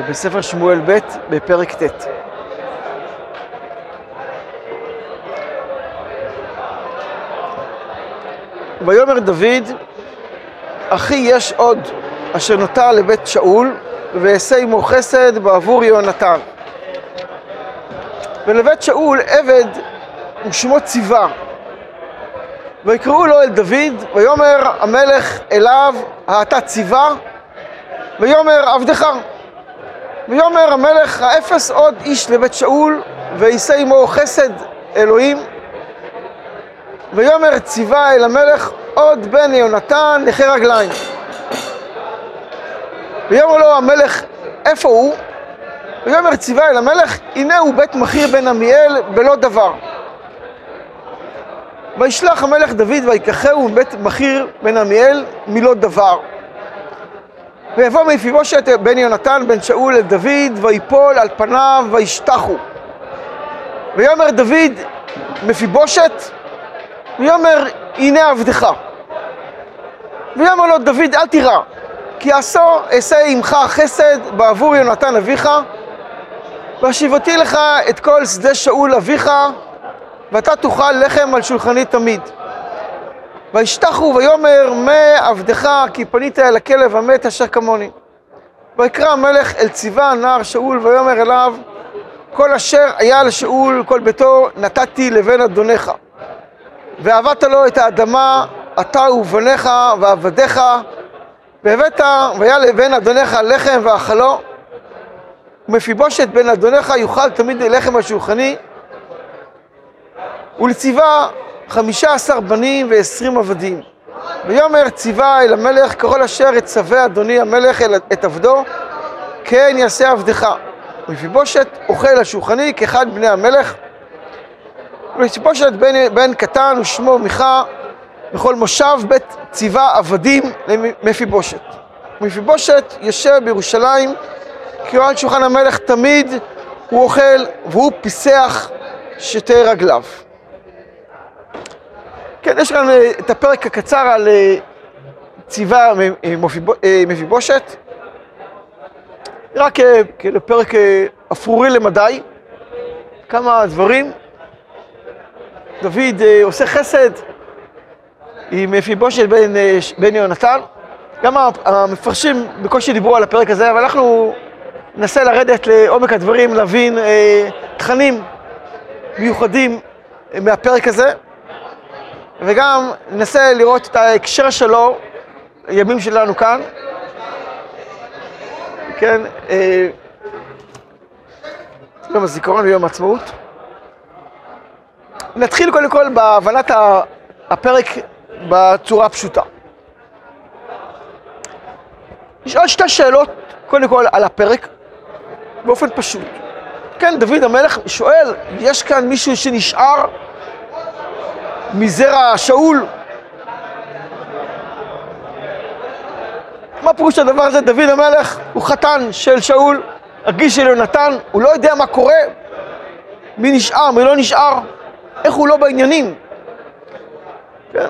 בספר שמואל ב' בפרק ט'. ויאמר דוד, אחי יש עוד אשר נותר לבית שאול, ואעשה עמו חסד בעבור יהונתן. ולבית שאול עבד ושמו ציווה. ויקראו לו אל דוד, ויאמר המלך אליו, האתה ציווה? ויאמר עבדך. ויאמר המלך, האפס עוד איש לבית שאול, ויעשה עמו חסד אלוהים. ויאמר ציווה אל המלך, עוד בן יהונתן נכה רגליים. ויאמר לו המלך, איפה הוא? ויאמר ציווה אל המלך, הנה הוא בית מכיר בן עמיאל בלא דבר. וישלח המלך דוד ויקחהו מבית מכיר בן עמיאל מלא דבר. ויבוא מפיבושת בן יונתן בן שאול אל דוד ויפול על פניו וישתחו. ויאמר דוד מפיבושת ויאמר הנה עבדך. ויאמר לו דוד אל תירא כי עשו אעשה עמך חסד בעבור יונתן אביך והשיבתי לך את כל שדה שאול אביך ואתה תאכל לחם על שולחני תמיד. וישתחו ויאמר מה עבדך כי פנית אל הכלב המת אשר כמוני. ויקרא המלך אל ציווה נער שאול ויאמר אליו כל אשר היה לשאול כל ביתו נתתי לבן אדונך. ועבדת לו את האדמה אתה ובניך ועבדיך והבאת והיה לבן אדונך לחם ואכלו ומפיבושת בן אדונך יאכל תמיד לחם על שולחני ולציווה חמישה עשר בנים ועשרים עבדים. ויאמר ציווה אל המלך ככל אשר יצווה אדוני המלך אל את עבדו כן יעשה עבדך. ומפיבושת אוכל על שולחני כאחד בני המלך ומפיבושת בן, בן קטן ושמו מיכה בכל מושב בית ציווה עבדים למפיבושת. ומפיבושת יושב בירושלים כי הוא על שולחן המלך תמיד הוא אוכל והוא פיסח שתי רגליו. כן, יש כאן את הפרק הקצר על ציווה מפיבושת. רק כאילו פרק אפרורי למדי, כמה דברים. דוד עושה חסד עם מפיבושת בן, בן יונתן. גם המפרשים בקושי דיברו על הפרק הזה, אבל אנחנו ננסה לרדת לעומק הדברים, להבין אה, תכנים מיוחדים מהפרק הזה, וגם ננסה לראות את ההקשר שלו, הימים שלנו כאן. כן, אה, יום הזיכרון ויום העצמאות. נתחיל קודם כל בהבנת הפרק בצורה פשוטה. נשאל שתי שאלות, קודם כל על הפרק, באופן פשוט. כן, דוד המלך שואל, יש כאן מישהו שנשאר מזרע שאול? מה פירוש הדבר הזה? דוד המלך הוא חתן של שאול, הגיש של יונתן, הוא לא יודע מה קורה, מי נשאר, מי לא נשאר, איך הוא לא בעניינים. כן.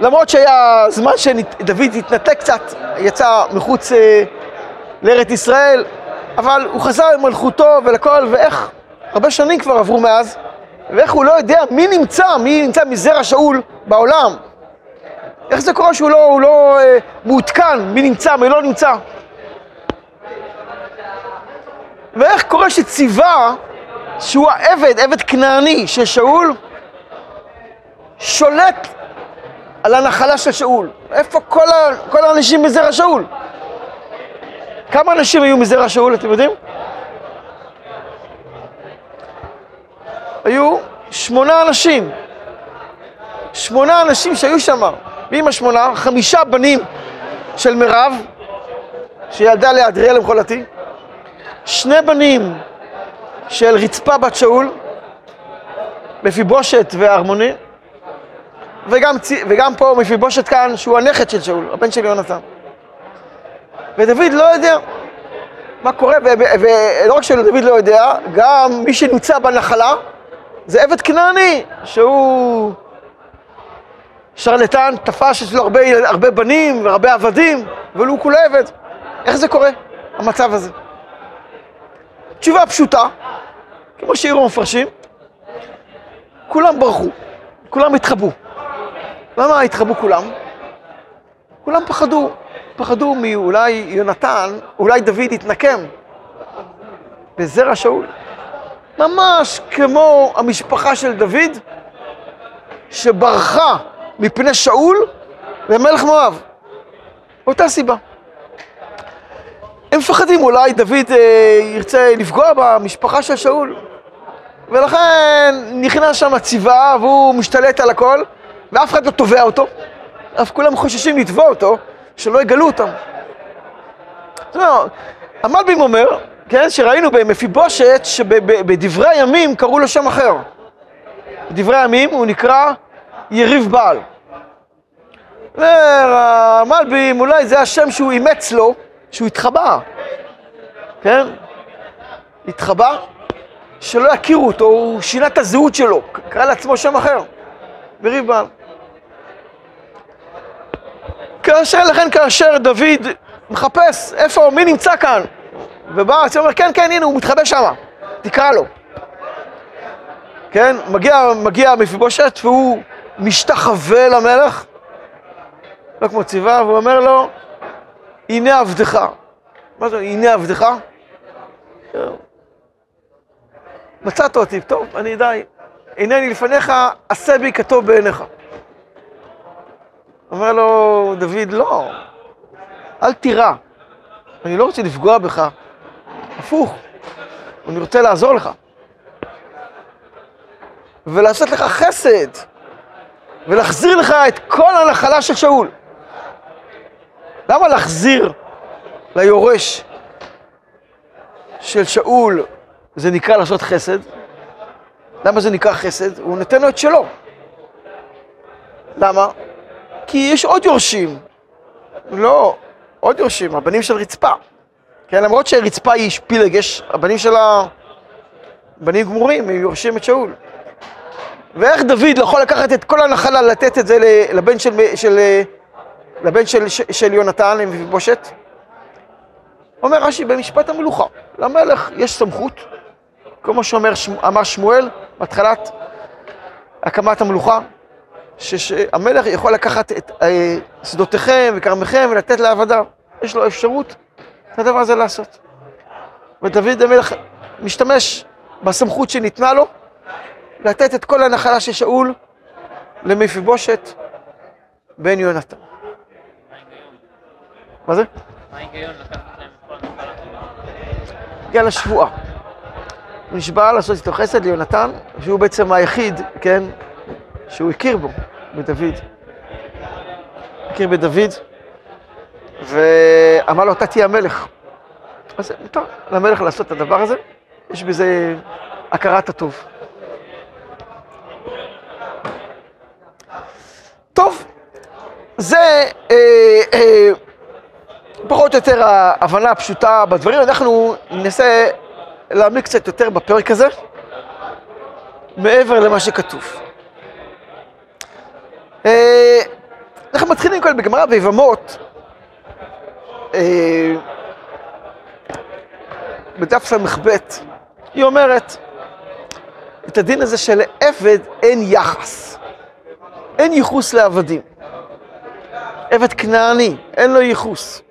למרות שהיה זמן שדוד התנתק קצת, יצא מחוץ אה, לארץ ישראל, אבל הוא חזר למלכותו ולכל, ואיך, הרבה שנים כבר עברו מאז, ואיך הוא לא יודע מי נמצא, מי נמצא מזרע שאול בעולם. איך זה קורה שהוא לא, לא אה, מעודכן, מי נמצא, מי לא נמצא. ואיך קורה שציווה, שהוא העבד, עבד כנעני של שאול, שולט על הנחלה של שאול. איפה כל, ה, כל האנשים מזרע שאול? כמה אנשים היו מזרע שאול, אתם יודעים? היו שמונה אנשים. שמונה אנשים שהיו שם. ועם השמונה, חמישה בנים של מירב, שילדה לאדריאל המחולתי, שני בנים של רצפה בת שאול, מפיבושת והרמוני, וגם, וגם פה מפיבושת כאן, שהוא הנכד של שאול, הבן של יונתן. ודוד לא יודע מה קורה, ולא רק שדוד לא יודע, גם מי שנמצא בנחלה זה עבד כנעני, שהוא שרלטן, תפס, יש לו הרבה, הרבה בנים והרבה עבדים, אבל הוא כולו עבד. איך זה קורה? המצב הזה? תשובה פשוטה, כמו שהעירו המפרשים, כולם ברחו, כולם התחבאו. למה התחבאו כולם? כולם פחדו, פחדו מאולי יונתן, אולי דוד יתנקם בזרע שאול. ממש כמו המשפחה של דוד, שברחה מפני שאול ומלך מואב. אותה סיבה. הם מפחדים, אולי דוד אה, ירצה לפגוע במשפחה של שאול. ולכן נכנס שם צבאה והוא משתלט על הכל, ואף אחד לא תובע אותו. אף כולם חוששים לתבוע אותו, שלא יגלו אותם. זאת אומרת, המלבים אומר, כן, שראינו במפיבושת, שבדברי הימים קראו לו שם אחר. בדברי הימים הוא נקרא יריב בעל. המלבים, אולי זה השם שהוא אימץ לו, שהוא התחבא, כן? התחבא, שלא יכירו אותו, הוא שינה את הזהות שלו, קרא לעצמו שם אחר, בריב בעל. כאשר, לכן כאשר דוד מחפש איפה, מי נמצא כאן, ובא, הוא אומר, כן, כן, הנה, הוא מתחבא שם, תקרא לו. כן, מגיע, מגיע מפיבושת והוא משתחווה למלך, לא כמו ציווה, והוא אומר לו, הנה עבדך. מה זה, הנה עבדך? מצאת אותי, טוב, אני די. הנני לפניך, עשה בי כטוב בעיניך. אומר לו דוד, לא, אל תירא, אני לא רוצה לפגוע בך, הפוך, אני רוצה לעזור לך. ולעשות לך חסד, ולהחזיר לך את כל הנחלה של שאול. למה להחזיר ליורש של שאול זה נקרא לעשות חסד? למה זה נקרא חסד? הוא נותן לו את שלו. למה? כי יש עוד יורשים. לא, עוד יורשים, הבנים של רצפה. כן, למרות שרצפה היא פילג, יש הבנים של ה... בנים גמורים, הם יורשים את שאול. ואיך דוד יכול לקחת את כל הנחלה, לתת את זה לבן של, של, לבן של, של יונתן, למפבושת? אומר רש"י במשפט המלוכה, למלך יש סמכות, כמו שאמר שמואל בהתחלת הקמת המלוכה, שהמלך יכול לקחת את אה, שדותיכם וכרמיכם ולתת לעבדה. יש לו אפשרות את הדבר הזה לעשות. ודוד המלך משתמש בסמכות שניתנה לו לתת את כל הנחלה של שאול למפיבושת בן יונתן. מה זה? מה ההיגיון לקחת להם את כל הנחלה? הגיע לשבועה. הוא נשבע לעשות איתו חסד ליונתן, שהוא בעצם היחיד, כן, שהוא הכיר בו, בדוד. הכיר בדוד, ואמר לו, אתה תהיה המלך. אז מותר למלך לעשות את הדבר הזה, יש בזה הכרת הטוב. טוב, זה אה, אה, פחות או יותר ההבנה הפשוטה בדברים. אנחנו ננסה להעמיק קצת יותר בפרק הזה, מעבר למה שכתוב. אה, אנחנו מתחילים קודם בגמרא ביבמות, בדף ס"ב, היא אומרת את הדין הזה שלעבד אין יחס, אין ייחוס לעבדים. עבד כנעני, אין לו ייחוס,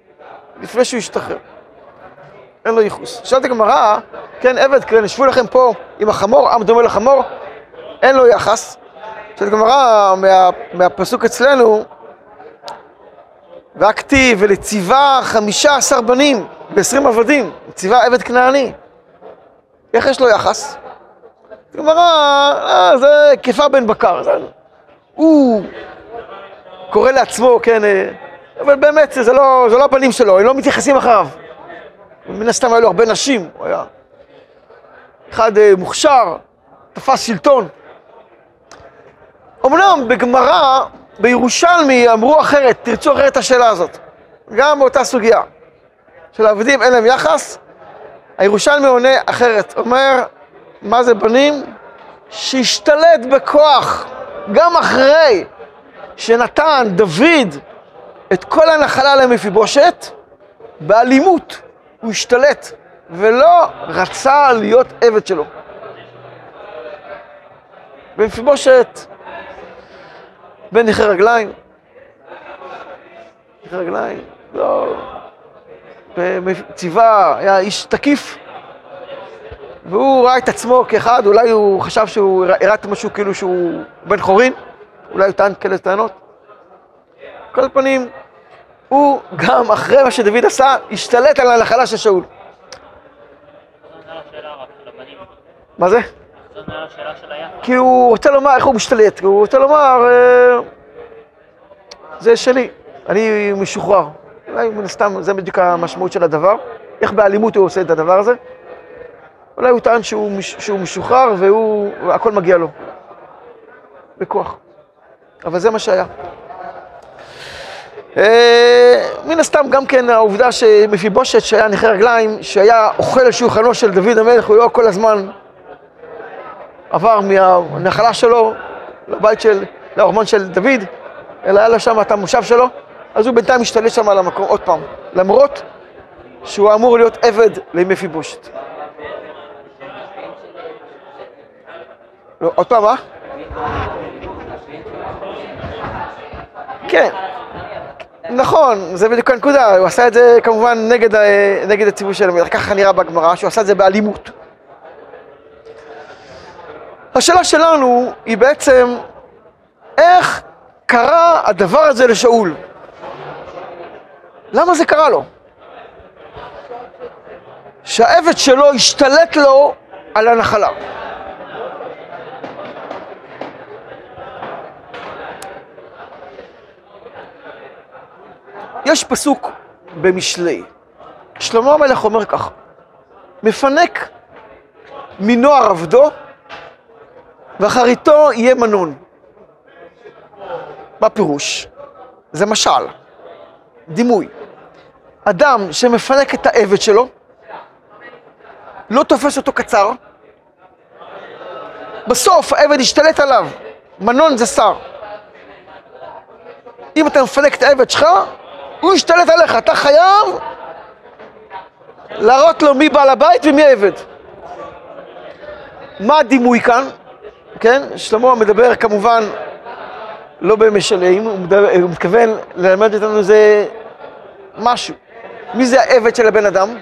לפני שהוא ישתחרר. אין לו ייחוס. שאלת הגמרא, כן, עבד, כן, ישבו לכם פה עם החמור, עם דומה לחמור, אין לו יחס. שאלת הגמרא, מה, מהפסוק אצלנו, והכתיב ולציווה חמישה עשר בנים ועשרים עבדים, ציווה עבד כנעני. איך יש לו יחס? גמרא, אה, זה כפה בן בקר, זה... הוא קורא לעצמו, כן, אה, אבל באמת זה לא, זה לא הבנים שלו, הם לא מתייחסים אחריו. מן הסתם היו לו הרבה נשים, הוא היה אחד אה, מוכשר, תפס שלטון. אמנם בגמרא, בירושלמי אמרו אחרת, תרצו אחרת את השאלה הזאת. גם באותה סוגיה. של העבדים אין להם יחס, הירושלמי עונה אחרת. אומר, מה זה בנים? שהשתלט בכוח, גם אחרי שנתן דוד את כל הנחלה למפיבושת, באלימות. הוא השתלט, ולא רצה להיות עבד שלו. ומפיבושת, בן נכה רגליים, נכה רגליים, לא, ציווה, היה איש תקיף, והוא ראה את עצמו כאחד, אולי הוא חשב שהוא הראה את משהו כאילו שהוא בן חורין, אולי הוא טען כאלה טענות. כל פנים, הוא גם אחרי מה שדוד עשה, השתלט על הנחלה של שאול. מה זה? כי הוא רוצה לומר, איך הוא משתלט? הוא רוצה לומר, אה, זה שלי, אני משוחרר. אולי מן הסתם, זה בדיוק המשמעות של הדבר. איך באלימות הוא עושה את הדבר הזה? אולי הוא טען שהוא, שהוא משוחרר והכל מגיע לו. בכוח. אבל זה מה שהיה. אה, מן הסתם גם כן העובדה שמפיבושת שהיה נכה רגליים, שהיה אוכל על שולחנו של דוד המלך, הוא לא כל הזמן עבר מהנחלה שלו לבית של, לארמון של דוד, אלא היה לו שם את המושב שלו, אז הוא בינתיים משתלט שם על המקום עוד פעם, למרות שהוא אמור להיות עבד למפיבושת. לא, עוד פעם, מה? כן, נכון, זה בדיוק הנקודה, הוא עשה את זה כמובן נגד, נגד הציווי של המלך, ככה נראה בגמרא, שהוא עשה את זה באלימות. השאלה שלנו היא בעצם, איך קרה הדבר הזה לשאול? למה זה קרה לו? שהעבד שלו השתלט לו על הנחלה. יש פסוק במשלי, שלמה המלך אומר כך, מפנק מנוער עבדו ואחריתו יהיה מנון. מה פירוש? זה משל, דימוי. אדם שמפנק את העבד שלו, לא תופס אותו קצר, בסוף העבד ישתלט עליו, מנון זה שר. אם אתה מפנק את העבד שלך, הוא ישתלט עליך, אתה חייב להראות לו מי בעל הבית ומי העבד. מה הדימוי כאן? כן? שלמה מדבר כמובן לא במשלים, הוא, מדבר, הוא מתכוון ללמד אותנו איזה משהו. מי זה העבד של הבן אדם?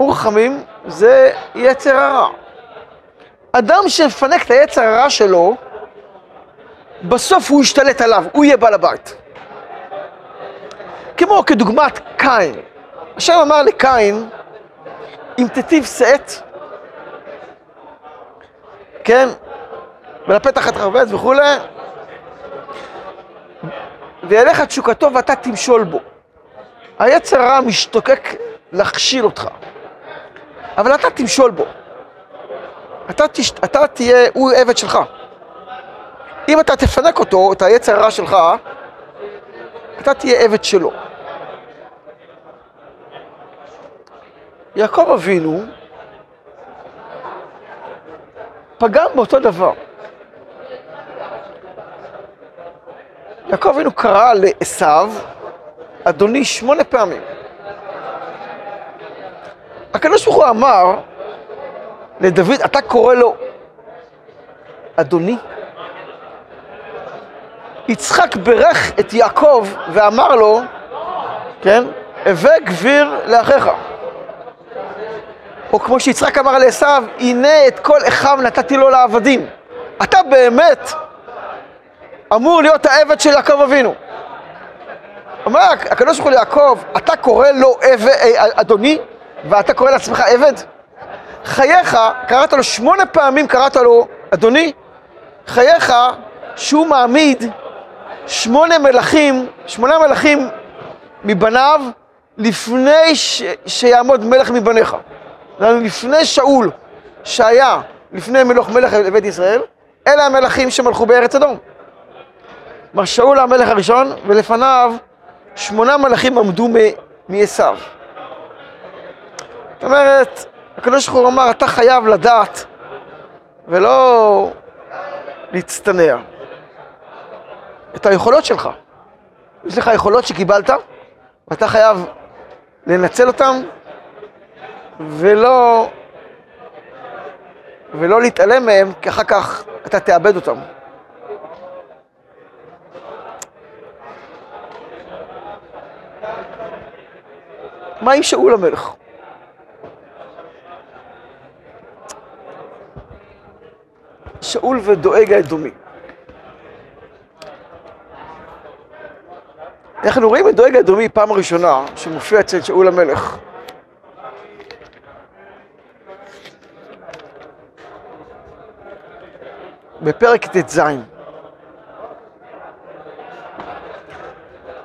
אור חמים זה יצר הרע. אדם שמפנק את היצר הרע שלו, בסוף הוא ישתלט עליו, הוא יהיה בעל הבית. כמו כדוגמת קין. השם אמר לקין, אם תטיב שאת, כן, ולפתח את חרבץ וכולי, וילך תשוקתו ואתה תמשול בו. היצר הרע משתוקק להכשיל אותך, אבל אתה תמשול בו. אתה, תש... אתה תהיה, הוא עבד שלך. אם אתה תפנק אותו, את היצר הרע שלך, אתה תהיה עבד שלו. יעקב אבינו פגם באותו דבר. יעקב אבינו קרא לעשו, אדוני, שמונה פעמים. הקדוש ברוך הוא אמר לדוד, אתה קורא לו אדוני? יצחק ברך את יעקב ואמר לו, כן, הווה גביר לאחיך. או כמו שיצחק אמר לעשו, הנה את כל אחיו נתתי לו לעבדים. אתה באמת אמור להיות העבד של יעקב אבינו. אומר הקדוש ברוך הוא ליעקב, אתה קורא לו עבד, אה, אדוני, ואתה קורא לעצמך עבד? חייך, קראת לו שמונה פעמים, קראת לו אדוני, חייך שהוא מעמיד שמונה מלכים, שמונה מלכים מבניו, לפני ש... שיעמוד מלך מבניך. לפני שאול, שהיה לפני מלוך מלך לבית ישראל, אלה המלכים שמלכו בארץ אדום. כלומר, שאול המלך הראשון, ולפניו שמונה מלכים עמדו מעשו. זאת אומרת, הקדוש ברוך הוא אמר, אתה חייב לדעת ולא להצטנע. את היכולות שלך. יש לך יכולות שקיבלת, ואתה חייב לנצל אותם ולא, ולא להתעלם מהם, כי אחר כך אתה תאבד אותם. מה עם שאול המלך? שאול ודואג האדומי. אנחנו רואים את דואג האדומי פעם ראשונה שמופיע אצל שאול המלך. בפרק ט"ז.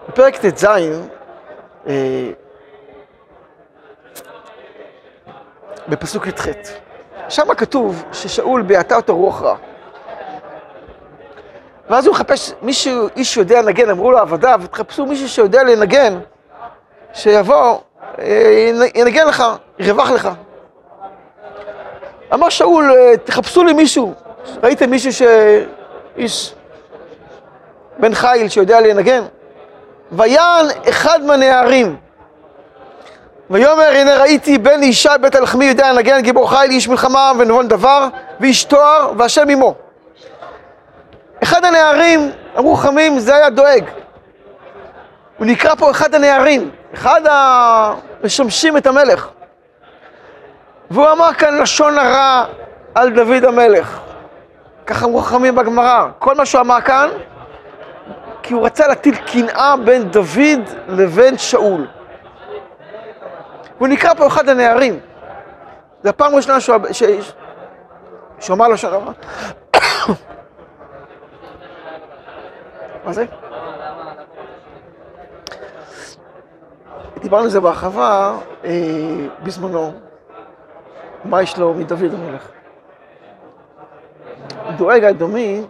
בפרק ט"ז אה, בפסוק י"ח. שם כתוב ששאול ביעטה אותו רוח רע. ואז הוא מחפש מישהו, איש שיודע לנגן, אמרו לו עבדיו, תחפשו מישהו שיודע לנגן, שיבוא, אה, ינגן לך, ירווח לך. אמר שאול, אה, תחפשו לי מישהו. ראיתם מישהו ש... איש בן חיל שיודע לנגן? ויען אחד מהנערים. ויאמר הנה ראיתי בן ישי בית הלחמי יודע לנגן גיבור חיל איש מלחמה ונבון דבר ואיש תואר והשם עמו. אחד הנערים, אמרו חכמים, זה היה דואג. הוא נקרא פה אחד הנערים, אחד המשמשים את המלך. והוא אמר כאן לשון הרע על דוד המלך. ככה אמרו חכמים בגמרא. כל מה שהוא אמר כאן, כי הוא רצה להטיל קנאה בין דוד לבין שאול. הוא נקרא פה אחד הנערים. זו הפעם הראשונה שהוא, ש... שהוא אמר לשון הרע. מה זה? דיברנו על זה בהרחבה אה, בזמנו, מה יש לו מדוד המלך. דואג האדומי,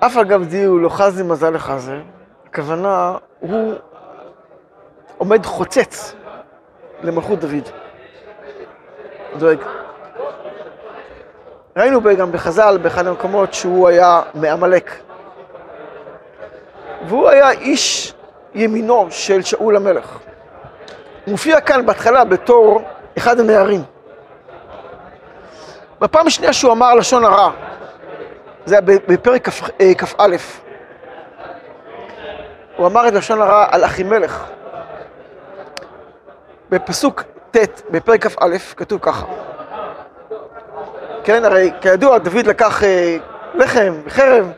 אף אגב דיו לא חזי מזל לחזה, הכוונה, הוא עומד חוצץ למלכות דוד. דואג. ראינו גם בחז"ל, באחד המקומות, שהוא היה מעמלק. והוא היה איש ימינו של שאול המלך. מופיע כאן בהתחלה בתור אחד הנערים. בפעם השנייה שהוא אמר לשון הרע, זה היה בפרק כ"א, הוא אמר את לשון הרע על אחימלך. בפסוק ט' בפרק כ"א כתוב ככה כן, הרי כידוע דוד לקח אה, לחם וחרב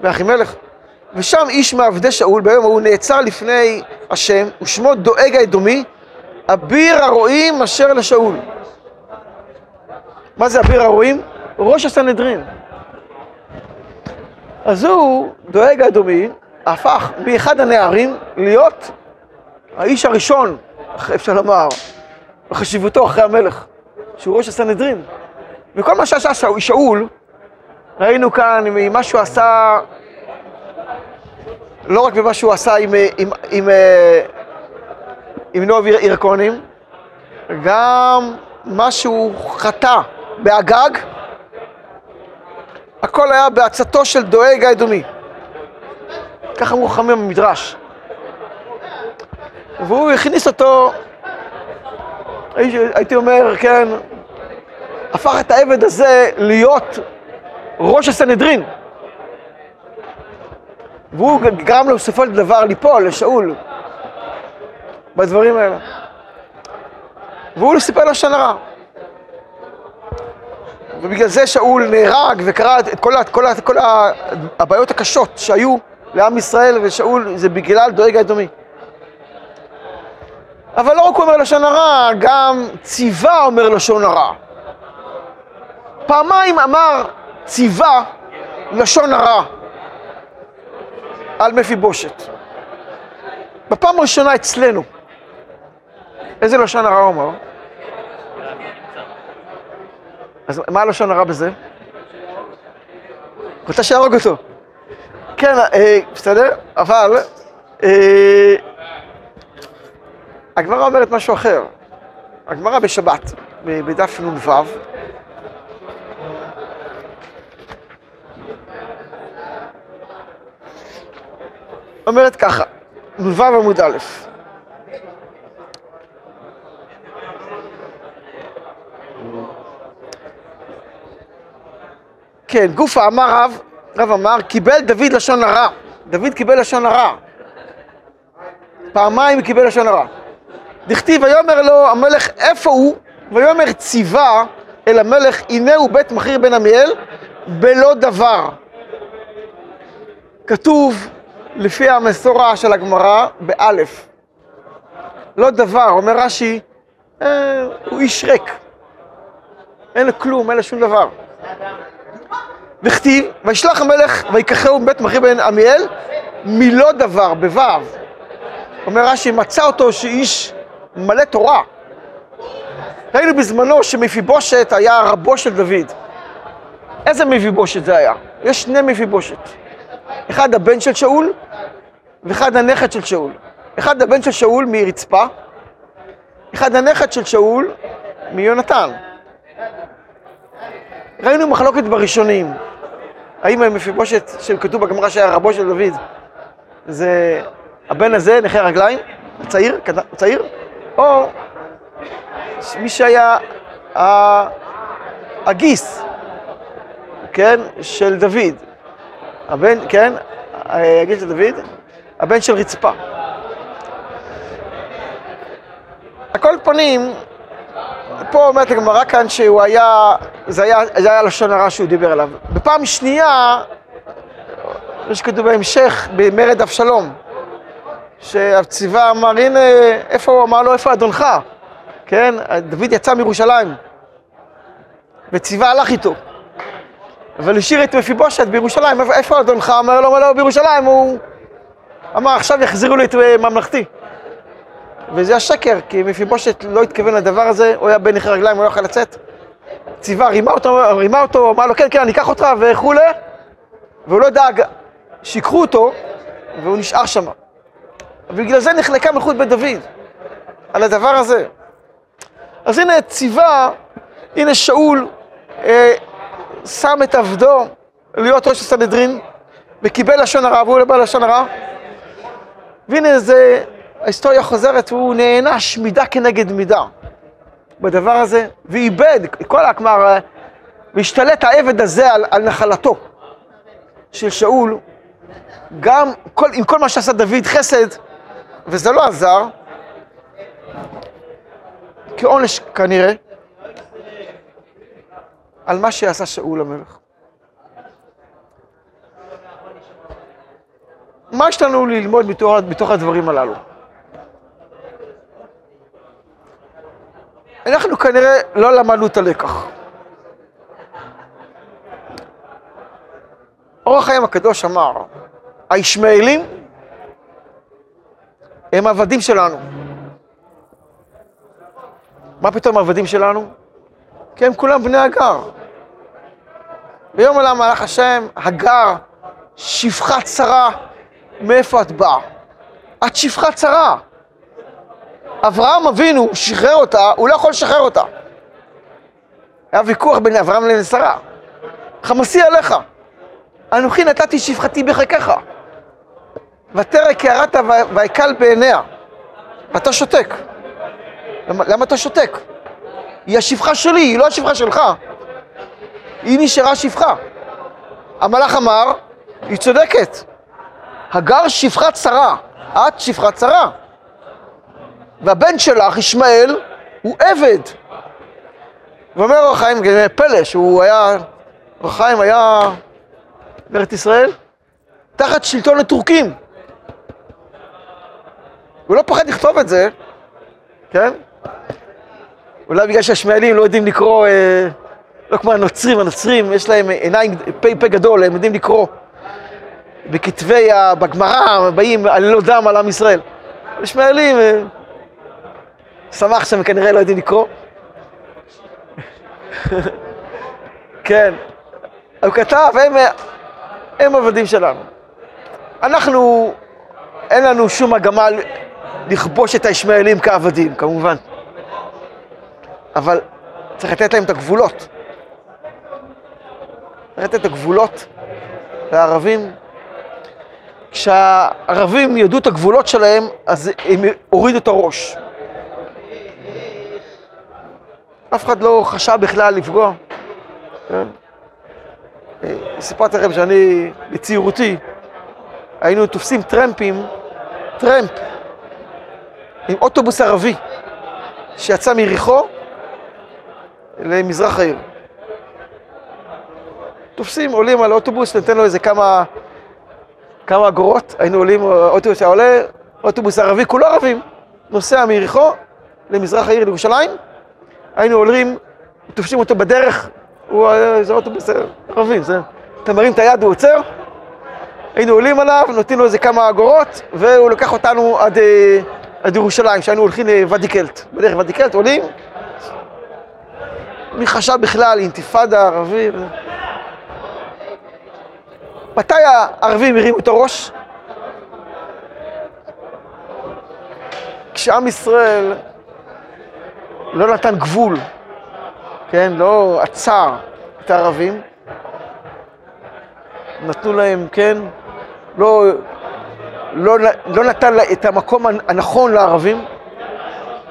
מאחימלך ושם איש מעבדי שאול ביום ההוא נעצר לפני השם ושמו דואג האדומי אביר הרועים אשר לשאול מה זה אביר הרועים? ראש הסנהדרין אז הוא, דואג האדומי, הפך באחד הנערים להיות האיש הראשון, אפשר לומר, בחשיבותו אחרי המלך, שהוא ראש הסנהדרין. וכל מה שעשה שאול, ראינו כאן ממה שהוא עשה, לא רק במה שהוא עשה עם, עם, עם, עם נוב ירקונים, גם מה שהוא חטא באגג, הכל היה בעצתו של דואג האדומי. ככה אמרו חכמים במדרש. והוא הכניס אותו, הייתי אומר, כן, הפך את העבד הזה להיות ראש הסנהדרין. והוא גרם לו בסופו של דבר ליפול, לשאול, בדברים האלה. והוא סיפר לשון הרע. ובגלל זה שאול נהרג וקרא את כל, כל, את כל הבעיות הקשות שהיו לעם ישראל, ושאול זה בגלל דואג האדומי. אבל לא רק הוא אומר לשון הרע, גם ציווה אומר לשון הרע. פעמיים אמר ציווה לשון הרע על מפיבושת. בפעם הראשונה אצלנו, איזה לשון הרע הוא אמר? אז מה הלשון הרע בזה? רוצה שיהרוג אותו. כן, אה, בסדר, אבל אה, הגמרא אומרת משהו אחר. הגמרא בשבת, בדף נ"ו, אומרת ככה, נ"ו עמוד א'. כן, גופה אמר רב, רב אמר, קיבל דוד לשון הרע. דוד קיבל לשון הרע. פעמיים קיבל לשון הרע. דכתיב, ויאמר לו המלך איפה הוא? ויאמר ציווה אל המלך, הנה הוא בית מכיר בן עמיאל, בלא דבר. כתוב, לפי המסורה של הגמרא, באלף. לא דבר, אומר רש"י, אה, הוא איש ריק. אין לו כלום, אין לו שום דבר. וכתיב, וישלח המלך ויקחהו מבית מכיר בן עמיאל, מלא דבר, בו'. אומר רש"י, מצא אותו שאיש מלא תורה. ראינו בזמנו שמפיבושת היה רבו של דוד. איזה מפיבושת זה היה? יש שני מפיבושת. אחד הבן של שאול, ואחד הנכד של שאול. אחד הבן של שאול מרצפה, אחד הנכד של שאול מיונתן. ראינו מחלוקת בראשונים. האם המפיבושת שכתוב בגמרא שהיה רבו של דוד, זה הבן הזה, נכה רגליים, צעיר, צעיר, או מי שהיה הגיס, כן, של דוד, הבן, כן, הגיס של דוד, הבן של רצפה. על כל פנים, פה אומרת הגמרא כאן שהוא היה, זה היה, זה היה לשון הרע שהוא דיבר עליו. בפעם שנייה, מה שכתוב בהמשך, במרד אבשלום, שהציווה אמר, הנה, איפה הוא אמר לו, איפה אדונך? כן, דוד יצא מירושלים, וציווה הלך איתו. אבל השאיר את מפיבושת בירושלים, איפה אדונך? אמר לו, לא, בירושלים, הוא אמר, עכשיו יחזירו לי את ממלכתי. וזה השקר, כי מפיבושת לא התכוון לדבר הזה, הוא היה בין נכי רגליים, הוא לא יכול לצאת. ציווה, רימה אותו, רימה אותו, אמר לו, כן, כן, אני אקח אותך וכולי, והוא לא דאג, שיקחו אותו, והוא נשאר שם. ובגלל זה נחלקה מלכות בית דוד, על הדבר הזה. אז הנה ציווה, הנה שאול אה, שם את עבדו להיות ראש הסנהדרין, וקיבל לשון הרע, והוא לא בא לשון הרע. והנה זה ההיסטוריה חוזרת, הוא נענש מידה כנגד מידה בדבר הזה, ואיבד, כל הכלומר, והשתלט העבד הזה על, על נחלתו של שאול, גם כל, עם כל מה שעשה דוד חסד, וזה לא עזר, כעונש כנראה, על מה שעשה שאול המלך. מה יש לנו ללמוד מתוך, מתוך הדברים הללו? אנחנו כנראה לא למדנו את הלקח. אור החיים הקדוש אמר, הישמעאלים הם עבדים שלנו. מה פתאום עבדים שלנו? כי הם כולם בני הגר. ביום עולם מלאך השם, הגר, שפחה צרה, מאיפה את באה? את שפחה צרה. אברהם אבינו שחרר אותה, הוא לא יכול לשחרר אותה. היה ויכוח בין אברהם לבין שרה. חמסי עליך, אנוכי נתתי שפחתי בחיקך. ותרא קערת ויקל בעיניה. ואתה שותק. למה, למה אתה שותק? היא השפחה שלי, היא לא השפחה שלך. היא נשארה שפחה. המלאך אמר, היא צודקת. הגר שפחה צרה, את שפחה צרה. והבן שלך, ישמעאל, הוא עבד. ואומר אור החיים, פלא, שהוא היה, אור החיים היה בארץ ישראל, תחת שלטון הטורקים. הוא לא פחד לכתוב את זה, כן? אולי בגלל שהשמעאלים לא יודעים לקרוא, אה, לא כמו הנוצרים, הנוצרים יש להם עיניים, פה פה גדול, הם יודעים לקרוא. בכתבי, בגמרא, באים עלילות דם על עם ישראל. השמעאלים, אה, שמח שהם כנראה לא יודעים לקרוא. כן. הוא כתב, הם, הם עבדים שלנו. אנחנו, אין לנו שום מגמה לכבוש את הישמעאלים כעבדים, כמובן. אבל צריך לתת להם את הגבולות. צריך לתת את הגבולות לערבים. כשהערבים ידעו את הגבולות שלהם, אז הם הורידו את הראש. אף אחד לא חשב בכלל לפגוע. כן? אה, סיפרתי לכם שאני, בצעירותי, היינו תופסים טרמפים, טרמפ, עם אוטובוס ערבי, שיצא מיריחו למזרח העיר. תופסים, עולים על אוטובוס, ניתן לו איזה כמה, כמה אגורות, היינו עולים, אוטובוס היה עולה, אוטובוס ערבי, כולו ערבים, נוסע מיריחו למזרח העיר לירושלים, היינו עולים, תופסים אותו בדרך, הוא, זה אוטובוס ערבי, זה, אתה מרים את היד, הוא עוצר, היינו עולים עליו, נותנים לו איזה כמה אגורות, והוא לקח אותנו עד, אה, עד ירושלים, שהיינו הולכים לוואדי קלט, בדרך וואדי קלט, עולים, מי חשב בכלל, אינתיפאדה ערבי? מתי הערבים הרימו את הראש? כשעם ישראל לא נתן גבול, כן, לא עצר את הערבים, נתנו להם, כן, לא, לא, לא נתן את המקום הנכון לערבים,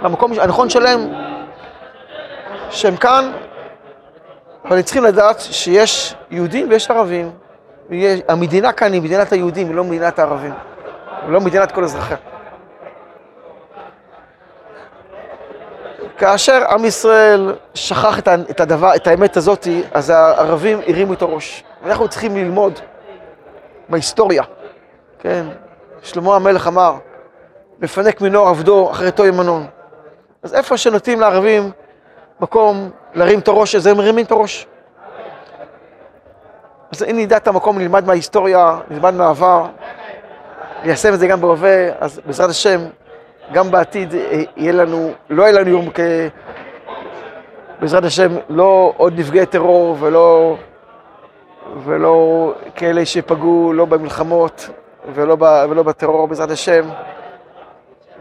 המקום הנכון שלהם, שהם כאן, אבל הם צריכים לדעת שיש יהודים ויש ערבים. המדינה כאן היא מדינת היהודים, היא לא מדינת הערבים, היא לא מדינת כל אזרחיה. כאשר עם ישראל שכח את הדבר, את האמת הזאת, אז הערבים הרימו את הראש. אנחנו צריכים ללמוד בהיסטוריה, כן? שלמה המלך אמר, מפנק מנוער עבדו אחרי תו ימנון. אז איפה שנותנים לערבים מקום להרים את הראש, אז הם מרימים את הראש. אז אם נדע את המקום, נלמד מההיסטוריה, נלמד מהעבר, ניישם את זה גם בהווה, אז בעזרת השם, גם בעתיד אה, יהיה לנו, לא יהיה לנו יום כ... בעזרת השם, לא עוד נפגעי טרור ולא, ולא כאלה שפגעו לא במלחמות ולא, ב, ולא בטרור, בעזרת השם,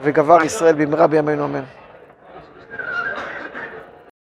וגבר ישראל במהרה בימינו אמן.